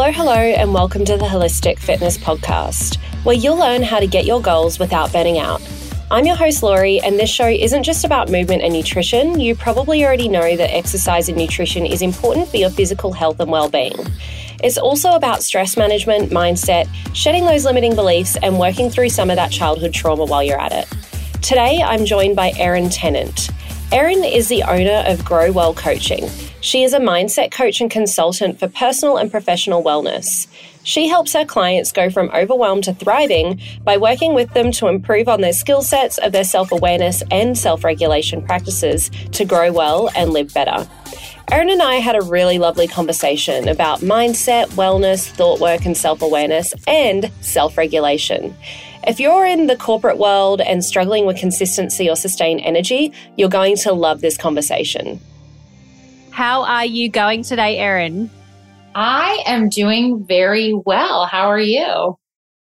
Hello, hello, and welcome to the Holistic Fitness Podcast, where you'll learn how to get your goals without burning out. I'm your host, Lori, and this show isn't just about movement and nutrition. You probably already know that exercise and nutrition is important for your physical health and well being. It's also about stress management, mindset, shedding those limiting beliefs, and working through some of that childhood trauma while you're at it. Today, I'm joined by Erin Tennant. Erin is the owner of Grow Well Coaching. She is a mindset coach and consultant for personal and professional wellness. She helps her clients go from overwhelmed to thriving by working with them to improve on their skill sets of their self awareness and self regulation practices to grow well and live better. Erin and I had a really lovely conversation about mindset, wellness, thought work, and self awareness, and self regulation. If you're in the corporate world and struggling with consistency or sustained energy, you're going to love this conversation. How are you going today, Erin? I am doing very well. How are you?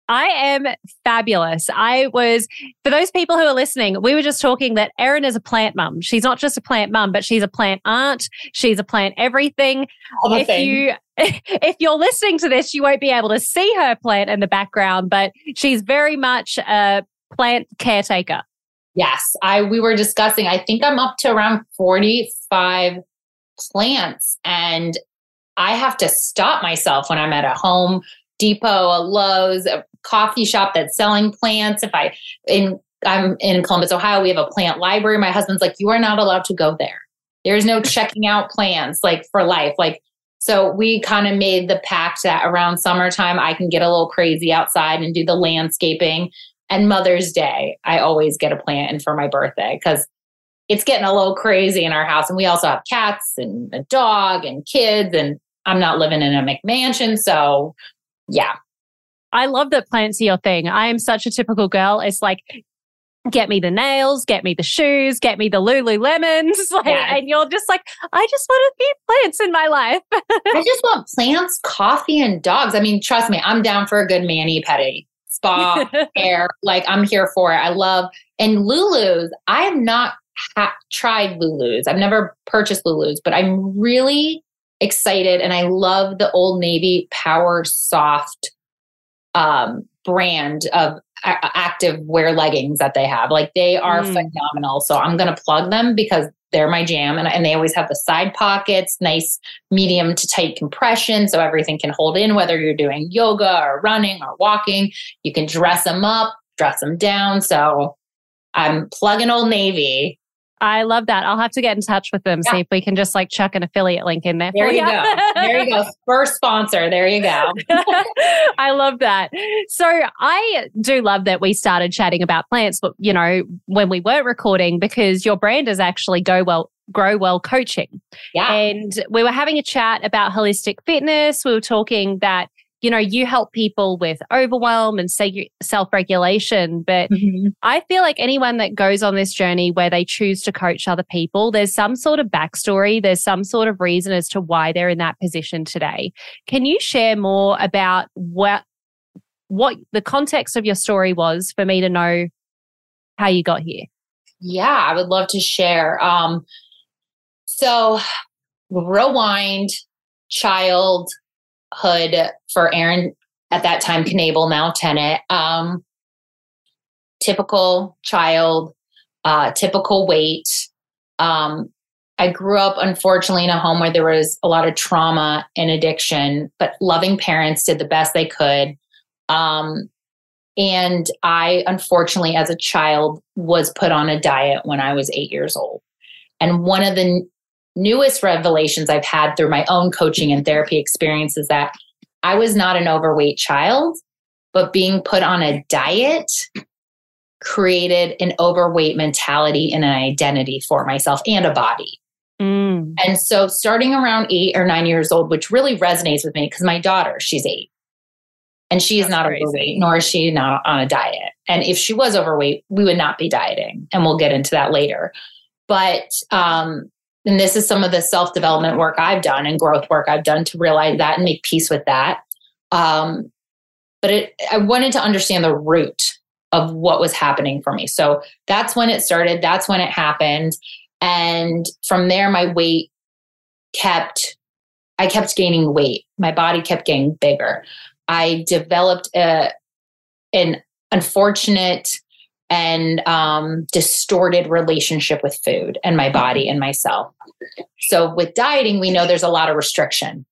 I am fabulous. I was, for those people who are listening, we were just talking that Erin is a plant mum. She's not just a plant mum, but she's a plant aunt. She's a plant everything. if thing. you, if you're listening to this, you won't be able to see her plant in the background, but she's very much a plant caretaker. Yes, I we were discussing. I think I'm up to around 45 plants and I have to stop myself when I'm at a home depot, a Lowe's, a coffee shop that's selling plants. If I in I'm in Columbus, Ohio, we have a plant library. My husband's like, you are not allowed to go there. There's no checking out plants like for life. Like so we kind of made the pact that around summertime I can get a little crazy outside and do the landscaping. And Mother's Day, I always get a plant and for my birthday because it's getting a little crazy in our house. And we also have cats and a dog and kids. And I'm not living in a McMansion. So, yeah. I love that plants are your thing. I am such a typical girl. It's like, get me the nails, get me the shoes, get me the Lululemons. Like, yes. And you're just like, I just want a few plants in my life. I just want plants, coffee, and dogs. I mean, trust me, I'm down for a good mani pedi, spa, hair. Like, I'm here for it. I love, and Lulu's, I have not ha- tried Lulu's. I've never purchased Lulu's, but I'm really excited and I love the Old Navy Power Soft um, brand of a- active wear leggings that they have. Like they are mm. phenomenal. So I'm going to plug them because they're my jam and, and they always have the side pockets, nice medium to tight compression so everything can hold in whether you're doing yoga or running or walking. You can dress them up, dress them down. So I'm plugging Old Navy I love that. I'll have to get in touch with them, yeah. see if we can just like chuck an affiliate link in there. There you, go. There you go. First sponsor. There you go. I love that. So I do love that we started chatting about plants, but you know, when we weren't recording, because your brand is actually Go Well Grow Well Coaching. Yeah. And we were having a chat about holistic fitness. We were talking that you know, you help people with overwhelm and self regulation. But mm-hmm. I feel like anyone that goes on this journey where they choose to coach other people, there's some sort of backstory, there's some sort of reason as to why they're in that position today. Can you share more about what what the context of your story was for me to know how you got here? Yeah, I would love to share. Um, so rewind child Hood for Erin at that time, Knable, now Tennant. Um, typical child, uh, typical weight. Um, I grew up, unfortunately, in a home where there was a lot of trauma and addiction, but loving parents did the best they could. Um, and I, unfortunately, as a child, was put on a diet when I was eight years old. And one of the newest revelations I've had through my own coaching and therapy experience is that I was not an overweight child, but being put on a diet created an overweight mentality and an identity for myself and a body. Mm. And so, starting around eight or nine years old, which really resonates with me because my daughter, she's eight and she is not crazy. overweight, nor is she not on a diet. And if she was overweight, we would not be dieting. And we'll get into that later. But um, and this is some of the self development work I've done and growth work I've done to realize that and make peace with that. Um, but it, I wanted to understand the root of what was happening for me. So that's when it started. That's when it happened. And from there, my weight kept, I kept gaining weight. My body kept getting bigger. I developed a, an unfortunate and um, distorted relationship with food and my body and myself. So, with dieting, we know there's a lot of restriction.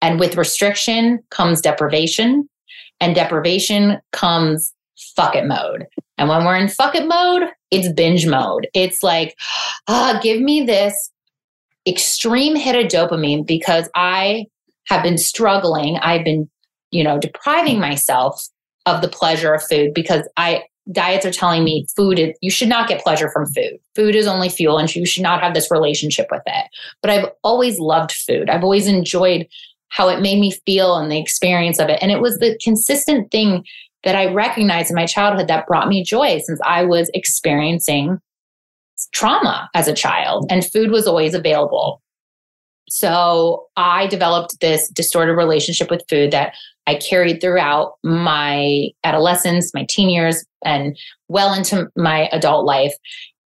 And with restriction comes deprivation, and deprivation comes fuck it mode. And when we're in fuck it mode, it's binge mode. It's like, ah, give me this extreme hit of dopamine because I have been struggling. I've been, you know, depriving myself of the pleasure of food because I diets are telling me food is, you should not get pleasure from food. Food is only fuel and you should not have this relationship with it. But I've always loved food. I've always enjoyed how it made me feel and the experience of it. And it was the consistent thing that I recognized in my childhood that brought me joy since I was experiencing trauma as a child and food was always available. So I developed this distorted relationship with food that I carried throughout my adolescence, my teen years, and well into my adult life.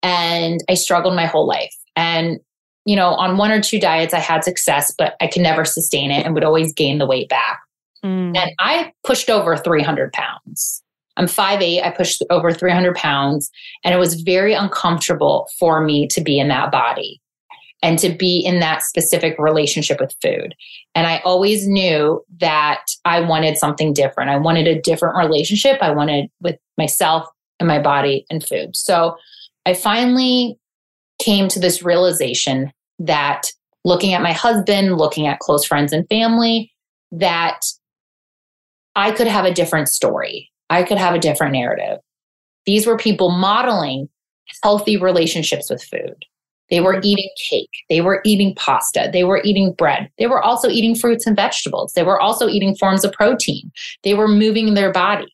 And I struggled my whole life. And, you know, on one or two diets, I had success, but I could never sustain it and would always gain the weight back. Mm. And I pushed over 300 pounds. I'm 5'8, I pushed over 300 pounds, and it was very uncomfortable for me to be in that body and to be in that specific relationship with food. And I always knew that I wanted something different. I wanted a different relationship. I wanted with myself and my body and food. So I finally came to this realization that looking at my husband, looking at close friends and family, that I could have a different story. I could have a different narrative. These were people modeling healthy relationships with food. They were eating cake. They were eating pasta. They were eating bread. They were also eating fruits and vegetables. They were also eating forms of protein. They were moving their body.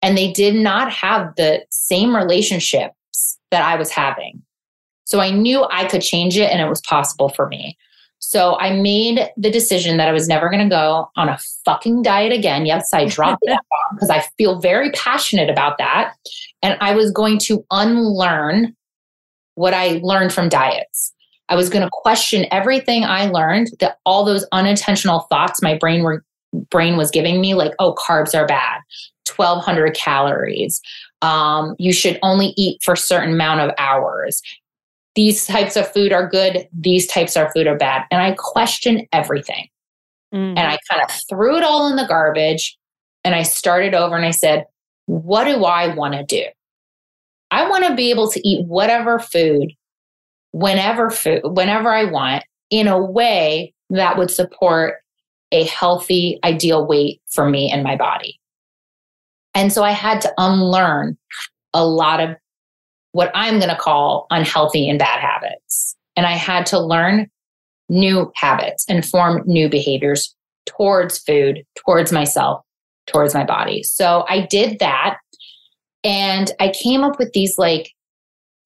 And they did not have the same relationships that I was having. So I knew I could change it and it was possible for me. So I made the decision that I was never going to go on a fucking diet again. Yes, I dropped that bomb because I feel very passionate about that. And I was going to unlearn what I learned from diets. I was going to question everything I learned that all those unintentional thoughts my brain were brain was giving me like oh carbs are bad. 1200 calories. Um, you should only eat for a certain amount of hours. These types of food are good. These types of food are bad. And i question everything. Mm. and i kind of threw it all in the garbage and i started over and i said what do i want to do I want to be able to eat whatever food, whenever food, whenever I want, in a way that would support a healthy, ideal weight for me and my body. And so I had to unlearn a lot of what I'm going to call unhealthy and bad habits. And I had to learn new habits and form new behaviors towards food, towards myself, towards my body. So I did that. And I came up with these like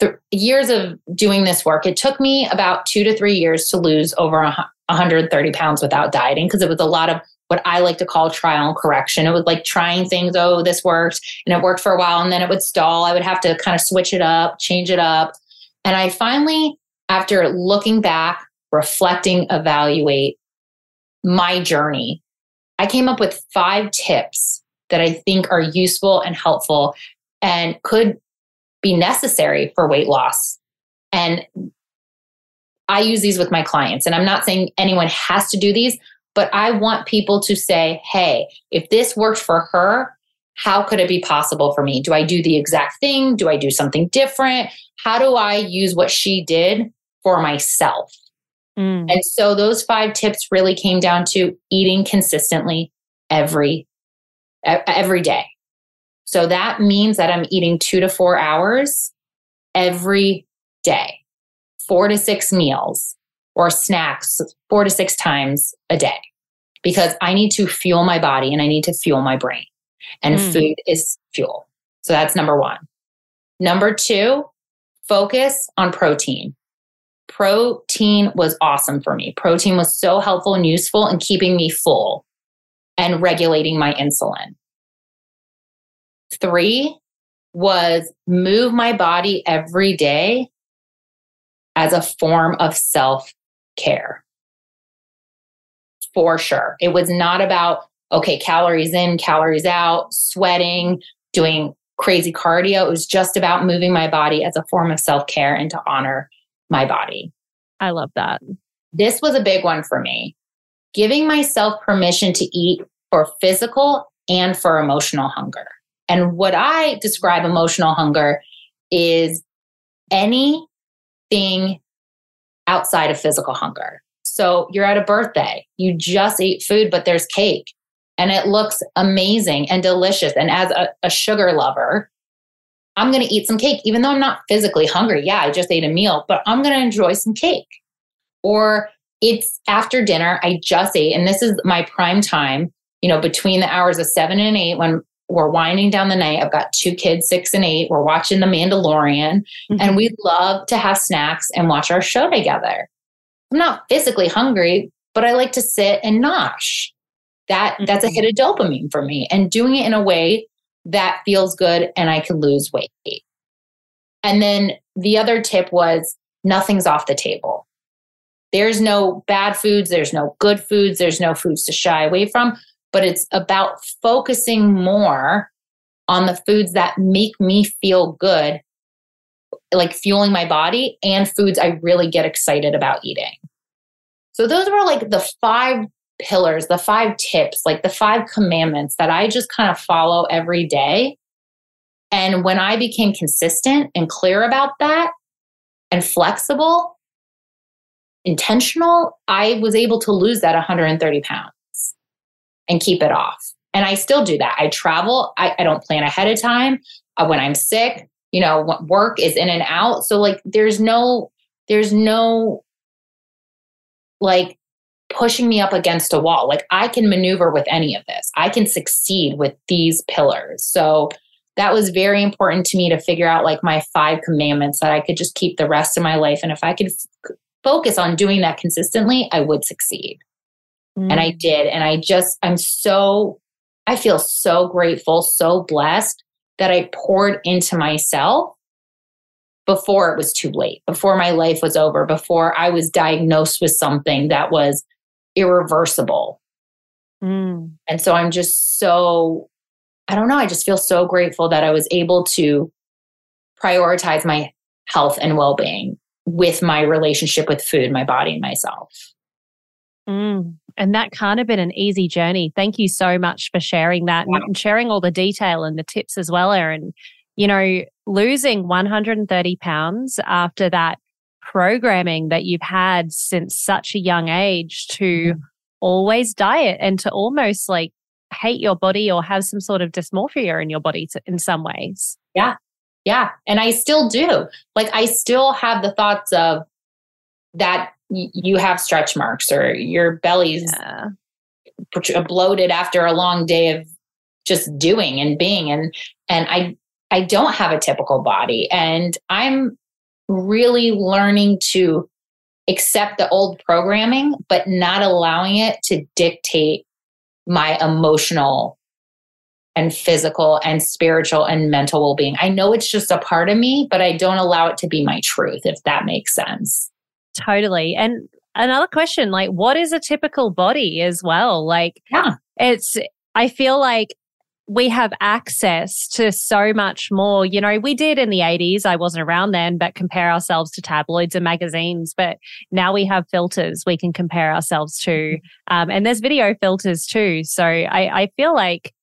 th- years of doing this work. It took me about two to three years to lose over a, 130 pounds without dieting because it was a lot of what I like to call trial and correction. It was like trying things. Oh, this works. And it worked for a while and then it would stall. I would have to kind of switch it up, change it up. And I finally, after looking back, reflecting, evaluate my journey, I came up with five tips that I think are useful and helpful and could be necessary for weight loss. And I use these with my clients. And I'm not saying anyone has to do these, but I want people to say, hey, if this worked for her, how could it be possible for me? Do I do the exact thing? Do I do something different? How do I use what she did for myself? Mm. And so those five tips really came down to eating consistently every every day. So that means that I'm eating two to four hours every day, four to six meals or snacks, four to six times a day, because I need to fuel my body and I need to fuel my brain. And mm. food is fuel. So that's number one. Number two, focus on protein. Protein was awesome for me. Protein was so helpful and useful in keeping me full and regulating my insulin. Three was move my body every day as a form of self care. for sure. It was not about, okay, calories in, calories out, sweating, doing crazy cardio. It was just about moving my body as a form of self care and to honor my body. I love that. This was a big one for me. Giving myself permission to eat for physical and for emotional hunger. And what I describe emotional hunger is anything outside of physical hunger. So you're at a birthday, you just ate food, but there's cake and it looks amazing and delicious. And as a, a sugar lover, I'm going to eat some cake, even though I'm not physically hungry. Yeah, I just ate a meal, but I'm going to enjoy some cake. Or it's after dinner, I just ate, and this is my prime time, you know, between the hours of seven and eight when we're winding down the night. I've got two kids, six and eight. We're watching The Mandalorian, mm-hmm. and we love to have snacks and watch our show together. I'm not physically hungry, but I like to sit and nosh. That mm-hmm. that's a hit of dopamine for me, and doing it in a way that feels good, and I can lose weight. And then the other tip was nothing's off the table. There's no bad foods, there's no good foods, there's no foods to shy away from, but it's about focusing more on the foods that make me feel good like fueling my body and foods I really get excited about eating. So those were like the five pillars, the five tips, like the five commandments that I just kind of follow every day. And when I became consistent and clear about that and flexible, intentional, I was able to lose that 130 pounds and keep it off. And I still do that. I travel, I, I don't plan ahead of time. Uh, when I'm sick, you know work is in and out. So like there's no there's no like pushing me up against a wall. Like i can maneuver with any of this. I can succeed with these pillars. So that was very important to me to figure out like my five commandments that i could just keep the rest of my life. And if i could f- focus on doing that consistently i would succeed mm. and i mm. did and i just i'm so i feel so grateful so blessed that I poured into myself before it was too late, before my life was over, before I was diagnosed with something that was irreversible. Mm. And so I'm just so, I don't know, I just feel so grateful that I was able to prioritize my health and well being with my relationship with food, my body, and myself. Mm. And that can't have been an easy journey. Thank you so much for sharing that wow. and sharing all the detail and the tips as well, Erin. You know, losing 130 pounds after that programming that you've had since such a young age to mm. always diet and to almost like hate your body or have some sort of dysmorphia in your body to, in some ways. Yeah. Yeah. And I still do. Like, I still have the thoughts of that you have stretch marks or your belly's yeah. Uh, bloated after a long day of just doing and being and and I I don't have a typical body and I'm really learning to accept the old programming but not allowing it to dictate my emotional and physical and spiritual and mental well-being. I know it's just a part of me, but I don't allow it to be my truth if that makes sense. Totally. And another question, like what is a typical body as well? Like yeah. it's I feel like we have access to so much more. You know, we did in the 80s. I wasn't around then, but compare ourselves to tabloids and magazines. But now we have filters we can compare ourselves to. Mm-hmm. Um, and there's video filters too. So I, I feel like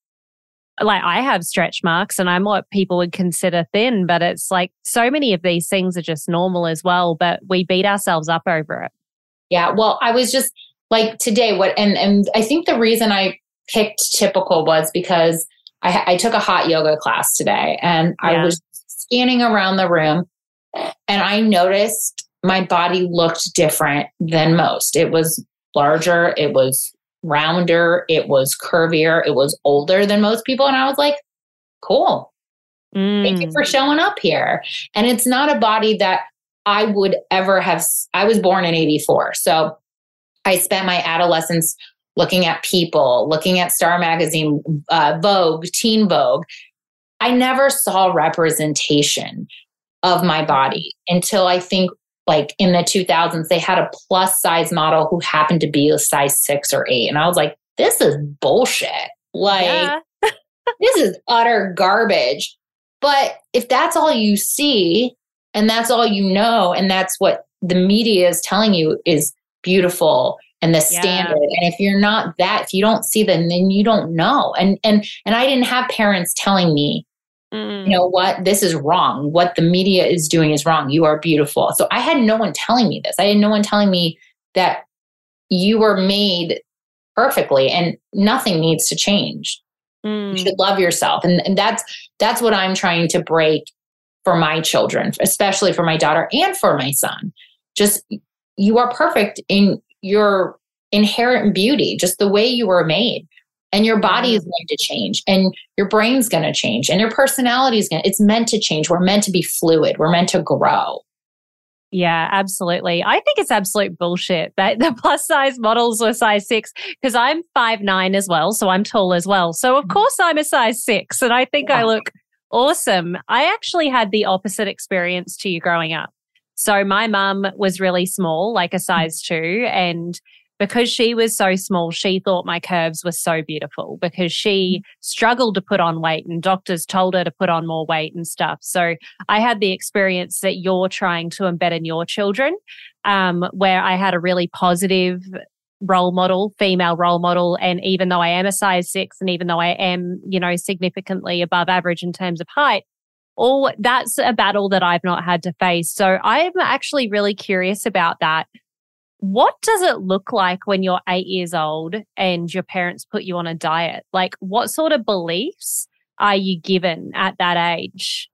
like I have stretch marks and I'm what people would consider thin, but it's like so many of these things are just normal as well, but we beat ourselves up over it. Yeah. Well, I was just like today, what, and, and I think the reason I picked typical was because I, I took a hot yoga class today and yeah. I was scanning around the room and I noticed my body looked different than most. It was larger, it was rounder, it was curvier, it was older than most people. And I was like, cool. Mm. Thank you mm. for showing up here. And it's not a body that I would ever have. I was born in 84. So I spent my adolescence looking at people, looking at Star Magazine, uh, Vogue, Teen Vogue. I never saw representation of my body until I think like in the 2000s, they had a plus size model who happened to be a size six or eight. And I was like, this is bullshit. Like, yeah. this is utter garbage. But if that's all you see and that's all you know, and that's what the media is telling you is beautiful and the yeah. standard. And if you're not that, if you don't see them, then you don't know. And and and I didn't have parents telling me, mm. you know what, this is wrong. What the media is doing is wrong. You are beautiful. So I had no one telling me this. I had no one telling me that you were made perfectly and nothing needs to change. Mm. You should love yourself. And, and that's that's what I'm trying to break for my children, especially for my daughter and for my son. Just you are perfect in your inherent beauty, just the way you were made. And your body is going to change and your brain's going to change and your personality is going to, it's meant to change. We're meant to be fluid. We're meant to grow. Yeah, absolutely. I think it's absolute bullshit that the plus size models were size six because I'm five nine as well. So I'm tall as well. So of mm-hmm. course I'm a size six and I think I look awesome. I actually had the opposite experience to you growing up. So my mum was really small, like a size two. And because she was so small, she thought my curves were so beautiful because she mm. struggled to put on weight and doctors told her to put on more weight and stuff. So I had the experience that you're trying to embed in your children, um, where I had a really positive role model, female role model. And even though I am a size six and even though I am, you know, significantly above average in terms of height, all that's a battle that I've not had to face. So I'm actually really curious about that. What does it look like when you're eight years old and your parents put you on a diet? Like, what sort of beliefs are you given at that age?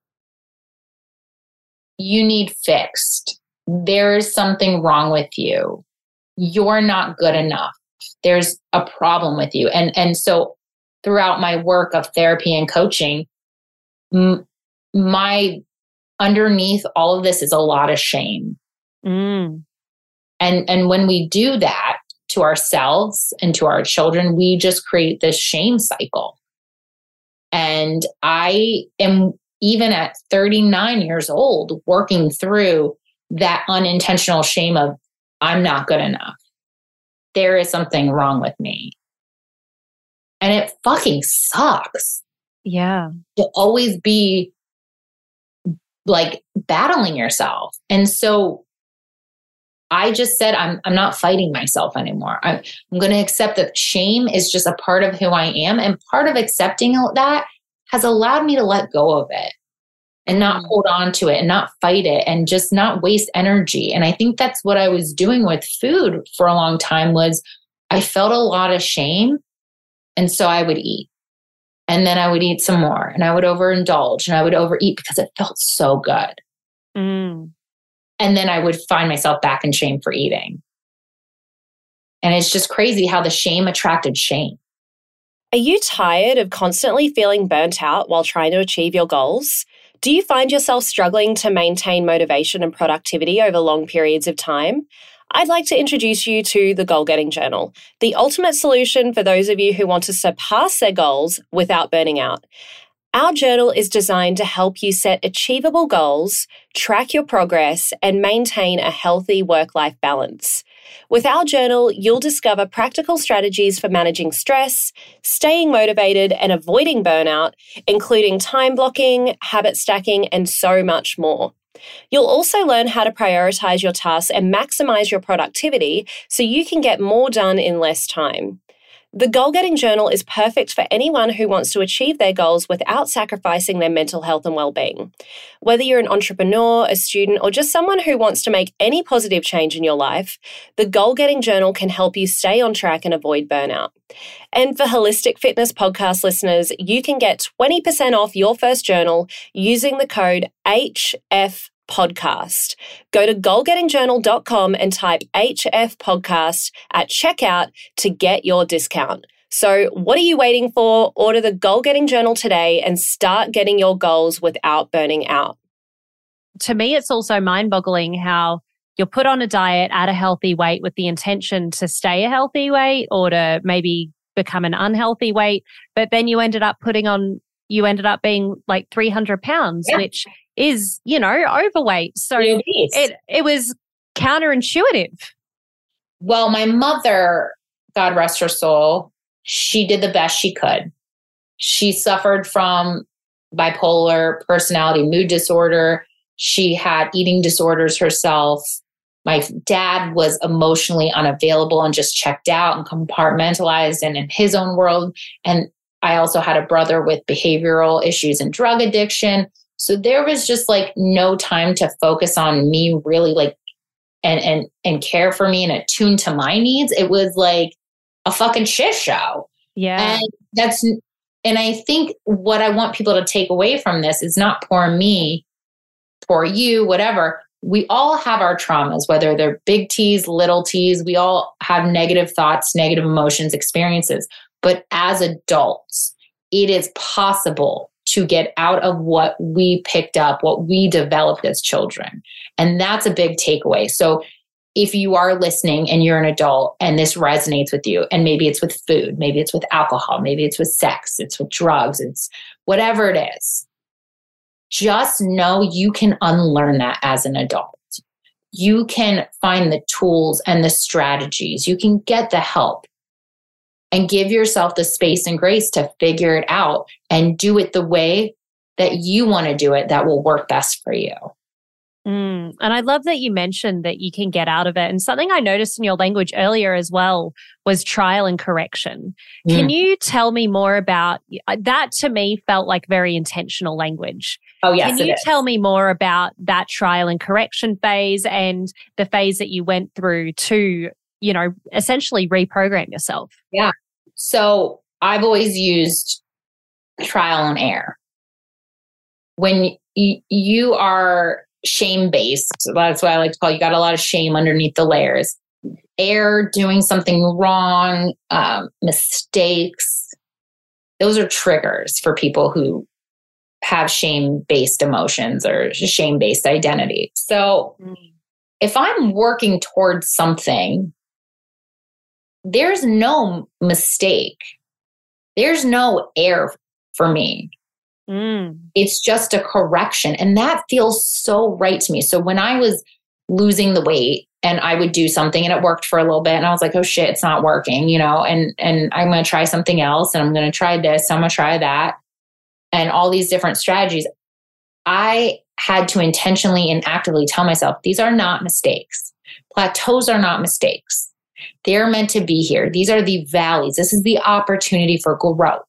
You need fixed. There is something wrong with you. You're not good enough. There's a problem with you. And, and so throughout my work of therapy and coaching, my underneath all of this is a lot of shame. Mm. And and when we do that to ourselves and to our children, we just create this shame cycle. And I am even at 39 years old working through that unintentional shame of I'm not good enough. There is something wrong with me. And it fucking sucks. Yeah. To always be like battling yourself. And so I just said, I'm, I'm not fighting myself anymore. I'm, I'm going to accept that shame is just a part of who I am. And part of accepting that has allowed me to let go of it and not mm. hold on to it and not fight it and just not waste energy. And I think that's what I was doing with food for a long time was I felt a lot of shame. And so I would eat and then I would eat some more and I would overindulge and I would overeat because it felt so good. Mm. And then I would find myself back in shame for eating. And it's just crazy how the shame attracted shame. Are you tired of constantly feeling burnt out while trying to achieve your goals? Do you find yourself struggling to maintain motivation and productivity over long periods of time? I'd like to introduce you to the Goal Getting Journal, the ultimate solution for those of you who want to surpass their goals without burning out. Our journal is designed to help you set achievable goals, track your progress, and maintain a healthy work life balance. With our journal, you'll discover practical strategies for managing stress, staying motivated, and avoiding burnout, including time blocking, habit stacking, and so much more. You'll also learn how to prioritize your tasks and maximize your productivity so you can get more done in less time. The Goal Getting Journal is perfect for anyone who wants to achieve their goals without sacrificing their mental health and well-being. Whether you're an entrepreneur, a student, or just someone who wants to make any positive change in your life, the Goal Getting Journal can help you stay on track and avoid burnout. And for Holistic Fitness podcast listeners, you can get 20% off your first journal using the code HF podcast. Go to goalgettingjournal.com and type HF podcast at checkout to get your discount. So, what are you waiting for? Order the Goal Getting Journal today and start getting your goals without burning out. To me, it's also mind boggling how you're put on a diet at a healthy weight with the intention to stay a healthy weight or to maybe become an unhealthy weight. But then you ended up putting on, you ended up being like 300 pounds, yeah. which is, you know, overweight. So it, it was counterintuitive. Well, my mother, God rest her soul, she did the best she could. She suffered from bipolar personality mood disorder. She had eating disorders herself. My dad was emotionally unavailable and just checked out and compartmentalized and in his own world. And I also had a brother with behavioral issues and drug addiction. So there was just like no time to focus on me really like and and and care for me and attune to my needs. It was like a fucking shit show. Yeah. And that's and I think what I want people to take away from this is not poor me, poor you, whatever. We all have our traumas, whether they're big T's, little T's. We all have negative thoughts, negative emotions, experiences. But as adults, it is possible to get out of what we picked up, what we developed as children. And that's a big takeaway. So if you are listening and you're an adult and this resonates with you, and maybe it's with food, maybe it's with alcohol, maybe it's with sex, it's with drugs, it's whatever it is, just know you can unlearn that as an adult. You can find the tools and the strategies, you can get the help and give yourself the space and grace to figure it out and do it the way that you want to do it that will work best for you. Mm. And I love that you mentioned that you can get out of it. And something I noticed in your language earlier as well was trial and correction. Mm. Can you tell me more about uh, that? To me, felt like very intentional language. Oh, yes. Can you tell me more about that trial and correction phase and the phase that you went through to you know, essentially reprogram yourself. Yeah. So I've always used trial and error. When y- you are shame based, that's why I like to call you got a lot of shame underneath the layers. Error, doing something wrong, um, mistakes, those are triggers for people who have shame based emotions or shame based identity. So mm. if I'm working towards something there's no mistake. There's no error for me. Mm. It's just a correction. And that feels so right to me. So when I was losing the weight and I would do something and it worked for a little bit and I was like, oh shit, it's not working, you know, and and I'm gonna try something else and I'm gonna try this, I'm gonna try that, and all these different strategies. I had to intentionally and actively tell myself these are not mistakes. Plateaus are not mistakes. They're meant to be here. These are the valleys. This is the opportunity for growth.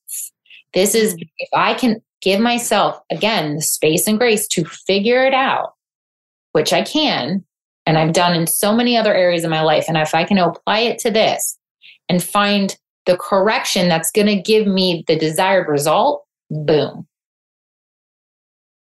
This is, mm. if I can give myself, again, the space and grace to figure it out, which I can, and I've done in so many other areas of my life. And if I can apply it to this and find the correction that's going to give me the desired result, boom.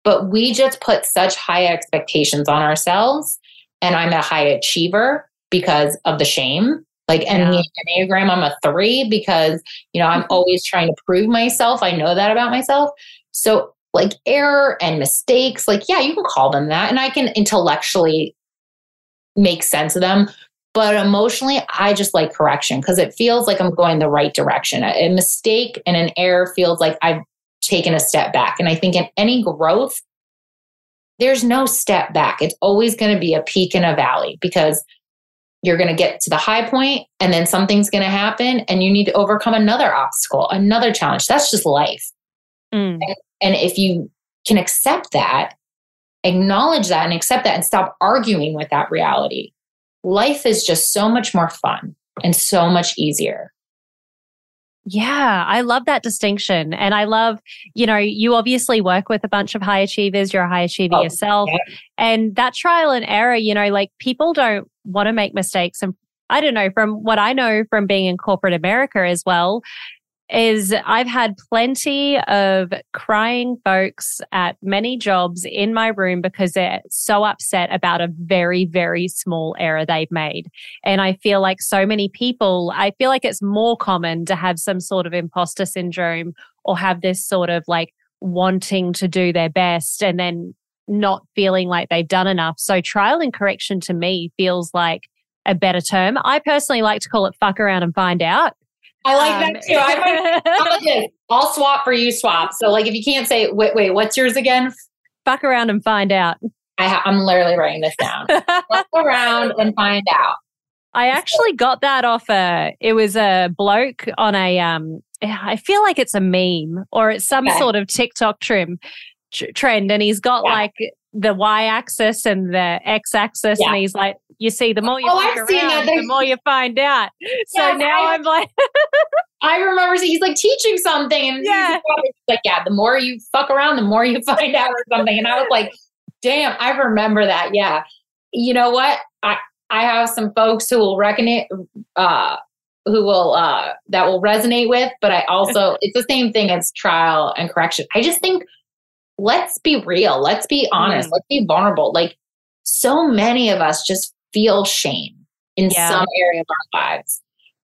But we just put such high expectations on ourselves. And I'm a high achiever because of the shame. Like, and yeah. the Enneagram, I'm a three because, you know, I'm mm-hmm. always trying to prove myself. I know that about myself. So, like, error and mistakes, like, yeah, you can call them that. And I can intellectually make sense of them. But emotionally, I just like correction because it feels like I'm going the right direction. A, a mistake and an error feels like I've taken a step back. And I think in any growth, there's no step back. It's always going to be a peak and a valley because you're going to get to the high point and then something's going to happen and you need to overcome another obstacle, another challenge. That's just life. Mm. And, and if you can accept that, acknowledge that and accept that and stop arguing with that reality, life is just so much more fun and so much easier. Yeah, I love that distinction. And I love, you know, you obviously work with a bunch of high achievers, you're a high achiever oh, yourself. Yeah. And that trial and error, you know, like people don't want to make mistakes. And I don't know, from what I know from being in corporate America as well, is I've had plenty of crying folks at many jobs in my room because they're so upset about a very, very small error they've made. And I feel like so many people, I feel like it's more common to have some sort of imposter syndrome or have this sort of like wanting to do their best and then not feeling like they've done enough. So trial and correction to me feels like a better term. I personally like to call it fuck around and find out I like um, that too. I I'll swap for you swap. So like if you can't say wait, wait, what's yours again? Fuck around and find out. I ha- I'm literally writing this down. Look around and find out. I actually got that off a. It was a bloke on a. Um, I feel like it's a meme or it's some Okay. sort of TikTok trim tr- trend, and he's got Yeah. like the y-axis and the x-axis, Yeah. and he's like, "You see, the more you Oh, I've seen that. the more you find out." So Yeah, now I- I'm like, I remember he's like teaching something, and he's Yeah. like, yeah, the more you fuck around, the more you find out or something. And I was like, damn, I remember that. Yeah, you know what? I I have some folks who will reckon it, uh, who will uh, that will resonate with, but I also it's the same thing as trial and correction. I just think let's be real, let's be honest, Mm. let's be vulnerable. Like so many of us just feel shame in Yeah. some area of our lives,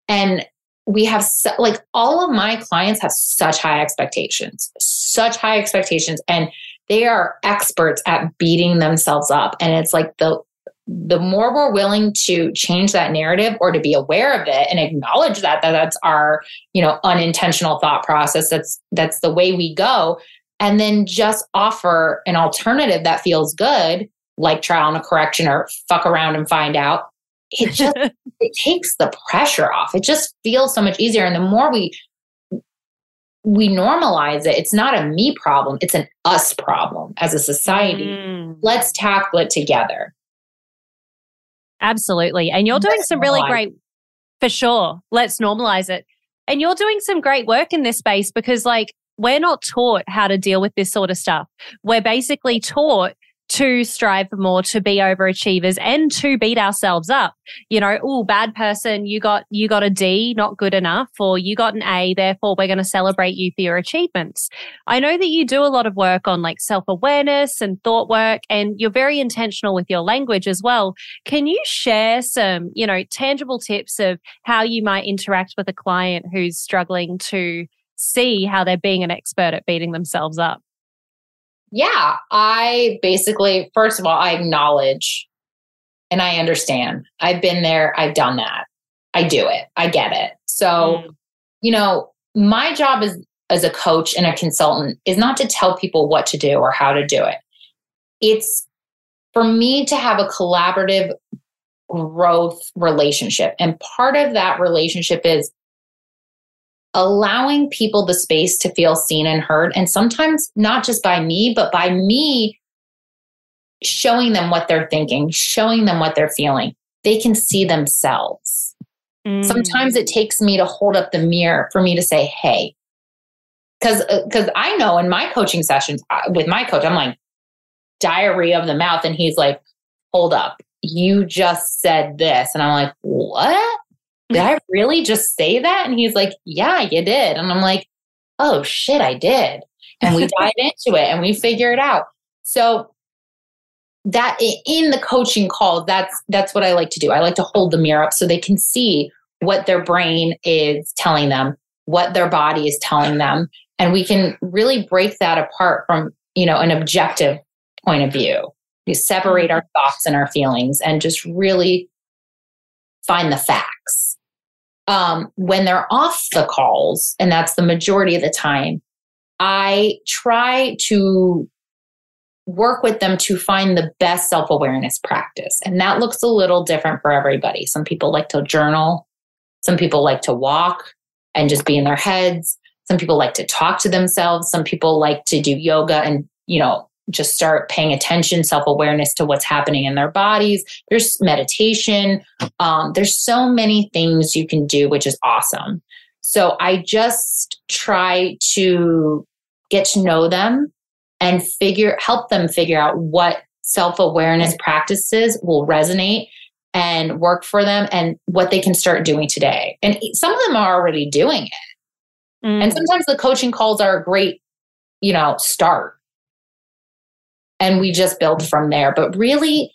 and we have so, like all of my clients have such high expectations, such high expectations, and they are experts at beating themselves up. And it's like the the more we're willing to change that narrative or to be aware of it and acknowledge that, that that's our you know unintentional thought process that's that's the way we go and then just offer an alternative that feels good like trial and a correction or fuck around and find out it just it takes the pressure off. It just feels so much easier. And the more we we normalize it, it's not a me problem, it's an us problem as a society. Mm, Let's tackle it together. absolutely. And you're doing Let's some really great, for sure. Let's normalize it. And you're doing some great work in this space because, like, we're not taught how to deal with this sort of stuff. We're basically taught to strive for more, to be overachievers and to beat ourselves up. You know, oh, bad person, you got, you got a D, not good enough, or you got an A, therefore we're going to celebrate you for your achievements. I know that you do a lot of work on like self awareness and thought work, and you're very intentional with your language as well. Can you share some, you know, tangible tips of how you might interact with a client who's struggling to see how they're being an expert at beating themselves up? Yeah, I basically, first of all, I acknowledge and I understand. I've been there, I've done that. I do it, I get it. So, Mm. you know, my job as as a coach and a consultant is not to tell people what to do or how to do it. It's for me to have a collaborative growth relationship. And part of that relationship is allowing people the space to feel seen and heard. And sometimes not just by me, but by me showing them what they're thinking, showing them what they're feeling. They can see themselves. Mm. Sometimes it takes me to hold up the mirror for me to say, hey, because because I know in my coaching sessions uh, with my coach, I'm like diarrhea of the mouth, and he's like, hold up, you just said this, and I'm like, what? Did mm-hmm. I really just say that? And he's like, yeah, you did, and I'm like, oh shit, I did, and we dive into it and we figure it out. So that in the coaching call, that's that's what I like to do. I like to hold the mirror up so they can see what their brain is telling them, what their body is telling them, and we can really break that apart from you know an objective point of view. We separate mm-hmm. our thoughts and our feelings, and just really find the facts. Um, when they're off the calls, and that's the majority of the time, I try to work with them to find the best self awareness practice. And that looks a little different for everybody. Some people like to journal, some people like to walk and just be in their heads. Some people like to talk to themselves. Some people like to do yoga and, you know, just start paying attention, self awareness to what's happening in their bodies. There's meditation. Um, there's so many things you can do, which is awesome. So I just try to get to know them and figure help them figure out what self-awareness practices will resonate and work for them and what they can start doing today. And some of them are already doing it. Mm. And sometimes the coaching calls are a great, you know, start. And we just build from there. But really,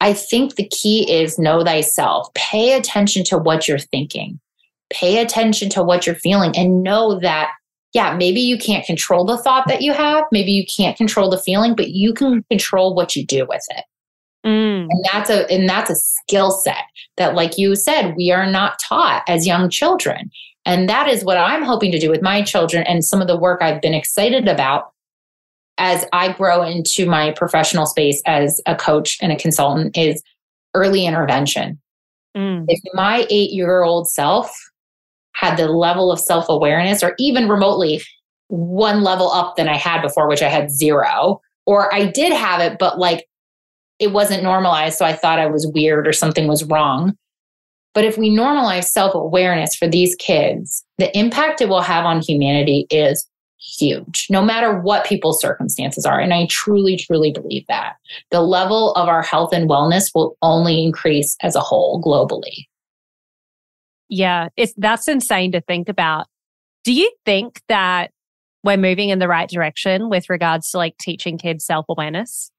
I think the key is know thyself. Pay attention to what you're thinking. Pay attention to what you're feeling and know that, yeah, maybe you can't control the thought that you have. Maybe you can't control the feeling, but you can control what you do with it. Mm. And that's a and that's a skill set that, like you said, we are not taught as young children. And that is what I'm hoping to do with my children and some of the work I've been excited about as I grow into my professional space as a coach and a consultant is early intervention. Mm. If my eight year old self had the level of self awareness, or even remotely one level up than I had before, which I had zero, or I did have it, but like it wasn't normalized. So I thought I was weird or something was wrong. But if we normalize self awareness for these kids, the impact it will have on humanity is huge, no matter what people's circumstances are. And I truly, truly believe that the level of our health and wellness will only increase as a whole globally. Yeah, it's that's insane to think about. Do you think that we're moving in the right direction with regards to like teaching kids self awareness?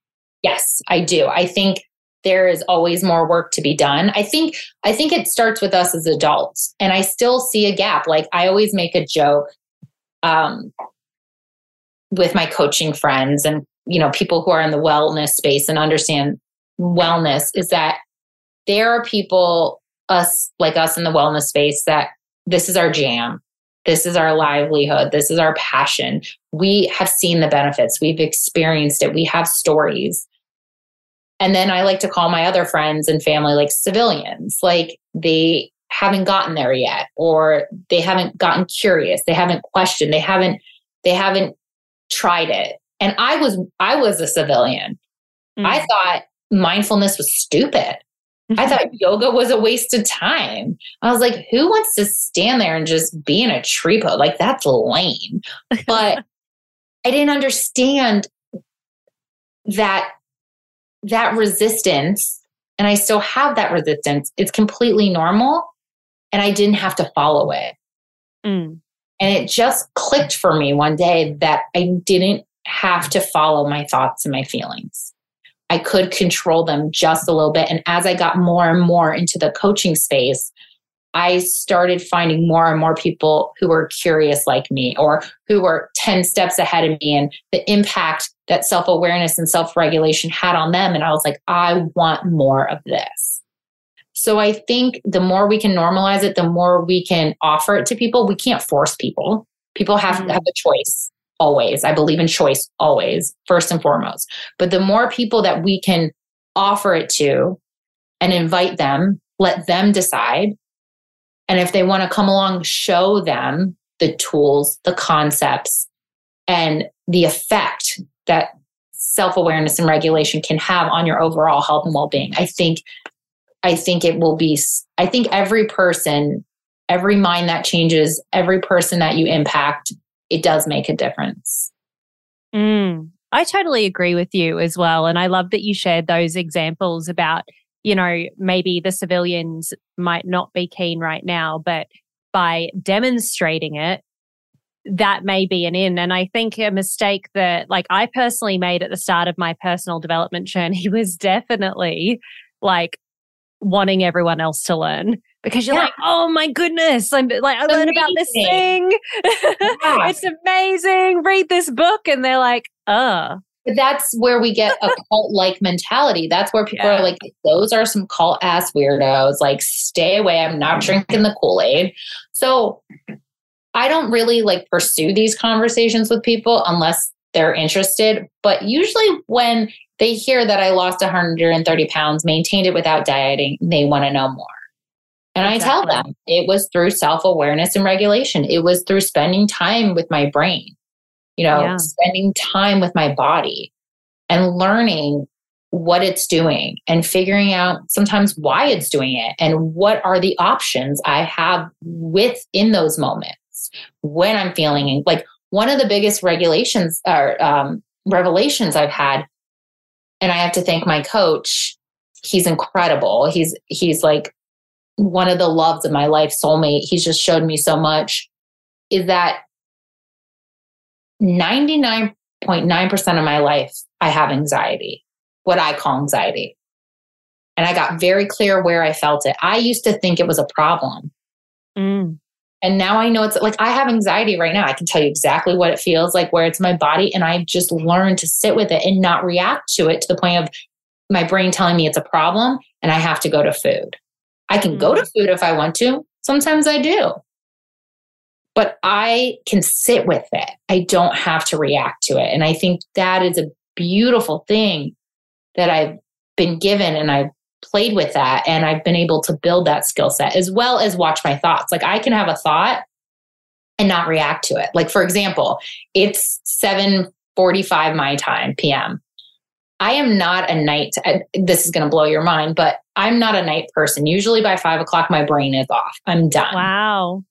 Yes, I do. I think there is always more work to be done. I think I think it starts with us as adults, and I still see a gap. Like I always make a joke um, with my coaching friends and you know people who are in the wellness space and understand wellness is that there are people us like us in the wellness space that this is our jam. This is our livelihood. This is our passion. We have seen the benefits. We've experienced it. We have stories. And then I like to call my other friends and family like civilians, like they haven't gotten there yet, or they haven't gotten curious, they haven't questioned, they haven't, they haven't tried it. And I was, I was a civilian. Mm. I thought mindfulness was stupid. I thought yoga was a waste of time. I was like, who wants to stand there and just be in a tree pose? Like, that's lame. But I didn't understand that that resistance, and I still have that resistance, it's completely normal. And I didn't have to follow it. Mm. And it just clicked for me one day that I didn't have to follow my thoughts and my feelings. I could control them just a little bit. And as I got more and more into the coaching space, I started finding more and more people who were curious like me or who were 10 steps ahead of me and the impact that self awareness and self regulation had on them. And I was like, I want more of this. So I think the more we can normalize it, the more we can offer it to people. We can't force people. People have mm-hmm. to have a choice always. I believe in choice always, first and foremost. But the more people that we can offer it to and invite them, let them decide and if they want to come along, show them the tools, the concepts, and the effect that self awareness and regulation can have on your overall health and well being. I think, I think it will be, I think every person, every mind that changes, every person that you impact, it does make a difference. Mm, I totally agree with you as well. And I love that you shared those examples about you know, maybe the civilians might not be keen right now, but by demonstrating it, that may be an in. And I think a mistake that, like, I personally made at the start of my personal development journey was definitely like wanting everyone else to learn because you're yeah. like, oh my goodness, I'm like, I learned about this thing. Yeah. it's amazing. Read this book. And they're like, oh, but that's where we get a cult like mentality. That's where people yeah. are like, those are some cult ass weirdos. Like, stay away. I'm not mm-hmm. drinking the Kool Aid. So I don't really like pursue these conversations with people unless they're interested. But usually when they hear that I lost 130 pounds, maintained it without dieting, they want to know more. And exactly. I tell them it was through self awareness and regulation, it was through spending time with my brain you know, yeah. spending time with my body and learning what it's doing and figuring out sometimes why it's doing it and what are the options I have within those moments when I'm feeling like one of the biggest regulations or um, revelations I've had, and I have to thank my coach. He's incredible. He's he's like one of the loves of my life, soulmate. He's just showed me so much. Is that 99.9% of my life, I have anxiety, what I call anxiety. And I got very clear where I felt it. I used to think it was a problem. Mm. And now I know it's like I have anxiety right now. I can tell you exactly what it feels like, where it's my body. And I've just learned to sit with it and not react to it to the point of my brain telling me it's a problem and I have to go to food. I can go to mm. food if I want to. Sometimes I do. but I can sit with it. I don't have to react to it. And I think that is a beautiful thing that I've been given and I've played with that and I've been able to build that skill set as well as watch my thoughts. Like I can have a thought and not react to it. Like for example, it's 7:45 my time PM. I am not a night. This is going to blow your mind, but I'm not a night person. Usually by five o'clock, my brain is off. I'm done. Wow.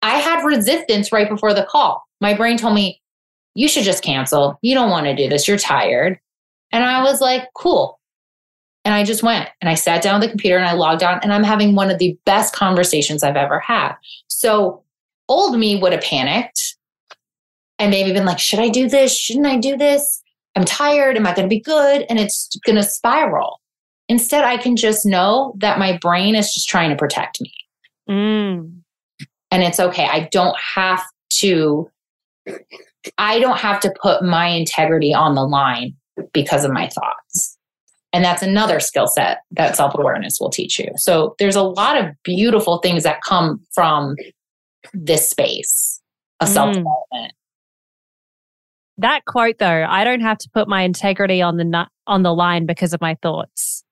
I had resistance right before the call. My brain told me, you should just cancel. You don't want to do this. You're tired. And I was like, cool. And I just went and I sat down at the computer and I logged on and I'm having one of the best conversations I've ever had. So old me would have panicked and maybe been like, should I do this? Shouldn't I do this? I'm tired. Am I going to be good? And it's going to spiral. Instead, I can just know that my brain is just trying to protect me. Mm. And it's okay. I don't have to, I don't have to put my integrity on the line because of my thoughts. And that's another skill set that self awareness will teach you. So there's a lot of beautiful things that come from this space of mm. self development. That quote though, I don't have to put my integrity on the on the line because of my thoughts.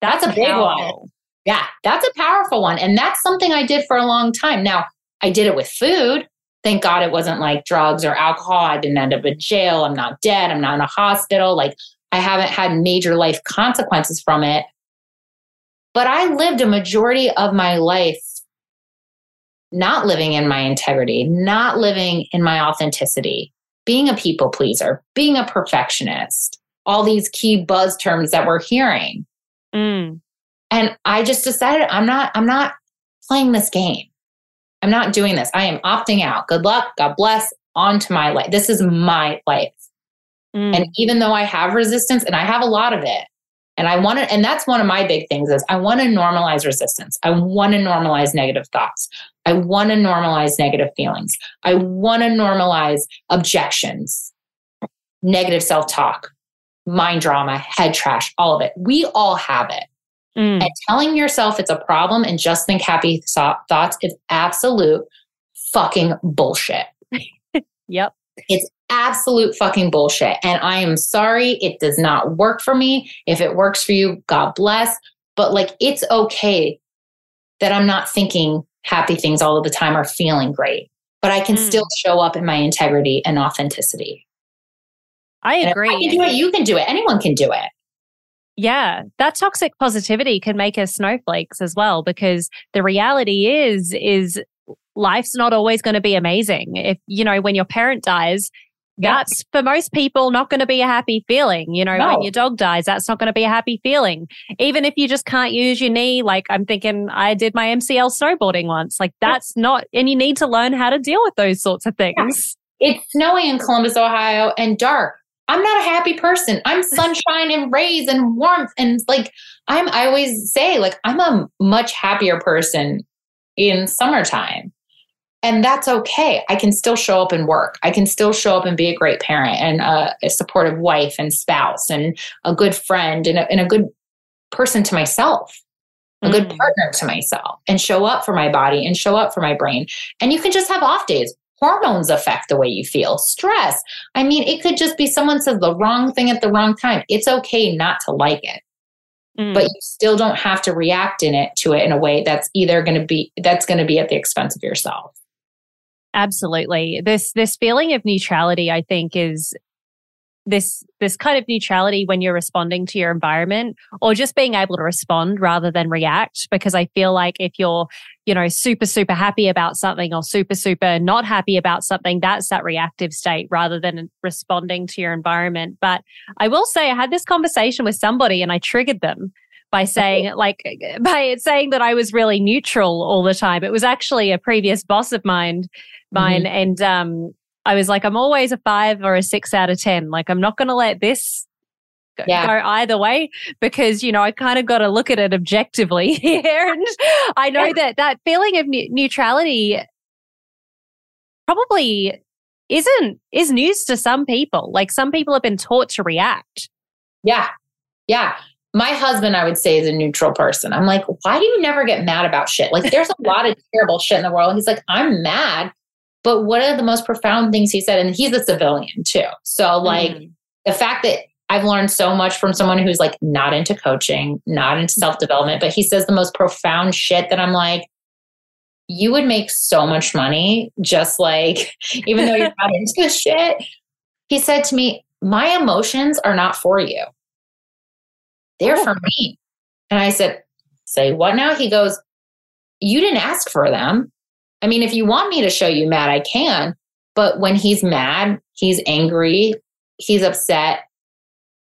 That's, that's a big powerful. one. Yeah, that's a powerful one. And that's something I did for a long time. Now, I did it with food. Thank God it wasn't like drugs or alcohol. I didn't end up in jail. I'm not dead. I'm not in a hospital. Like I haven't had major life consequences from it. But I lived a majority of my life not living in my integrity, not living in my authenticity, being a people pleaser, being a perfectionist, all these key buzz terms that we're hearing. Mm. And I just decided I'm not, I'm not playing this game. I'm not doing this. I am opting out. Good luck. God bless. On to my life. This is my life. Mm. And even though I have resistance and I have a lot of it, and I want to, and that's one of my big things is I want to normalize resistance. I want to normalize negative thoughts. I want to normalize negative feelings. I want to normalize objections, negative self talk, mind drama, head trash, all of it. We all have it. Mm. And telling yourself it's a problem and just think happy thoughts is absolute fucking bullshit. yep. It's absolute fucking bullshit. And I am sorry, it does not work for me. If it works for you, God bless. But like, it's okay that I'm not thinking happy things all of the time or feeling great, but I can mm. still show up in my integrity and authenticity. I agree. I can do it. You can do it. Anyone can do it. Yeah, that toxic positivity can make us snowflakes as well because the reality is is life's not always going to be amazing. If you know when your parent dies, that's for most people not going to be a happy feeling. You know, no. when your dog dies, that's not going to be a happy feeling. Even if you just can't use your knee, like I'm thinking I did my MCL snowboarding once, like that's yeah. not, and you need to learn how to deal with those sorts of things. Yeah. It's snowy in Columbus, Ohio and dark. I'm not a happy person. I'm sunshine and rays and warmth. And like, I'm, I always say, like, I'm a much happier person in summertime. And that's okay. I can still show up and work. I can still show up and be a great parent and a, a supportive wife and spouse and a good friend and a, and a good person to myself, a mm. good partner to myself, and show up for my body and show up for my brain. And you can just have off days hormones affect the way you feel stress i mean it could just be someone says the wrong thing at the wrong time it's okay not to like it mm. but you still don't have to react in it to it in a way that's either going to be that's going to be at the expense of yourself absolutely. This this feeling of neutrality i think is this this kind of neutrality when you're responding to your environment or just being able to respond rather than react. Because i feel like if you're you know super super happy about something or super super not happy about something that's that reactive state rather than responding to your environment. But i will say i had this conversation with somebody and i triggered them by saying like by saying that I was really neutral all the time. It was actually a previous boss of mine, mine, mm-hmm. and um, I was like, I'm always a five or a six out of 10. Like, I'm not going to let this go, yeah. go either way because, you know, I kind of got to look at it objectively here. and I know yeah. that that feeling of ne- neutrality probably isn't, is news to some people. Like, some people have been taught to react. Yeah. Yeah. My husband, I would say, is a neutral person. I'm like, why do you never get mad about shit? Like, there's a lot of terrible shit in the world. He's like, I'm mad. But one of the most profound things he said, and he's a civilian too. So, like, mm. the fact that I've learned so much from someone who's like not into coaching, not into self development, but he says the most profound shit that I'm like, you would make so much money just like, even though you're not into this shit. He said to me, My emotions are not for you, they're for me. And I said, Say what now? He goes, You didn't ask for them. I mean, if you want me to show you mad, I can. But when he's mad, he's angry, he's upset,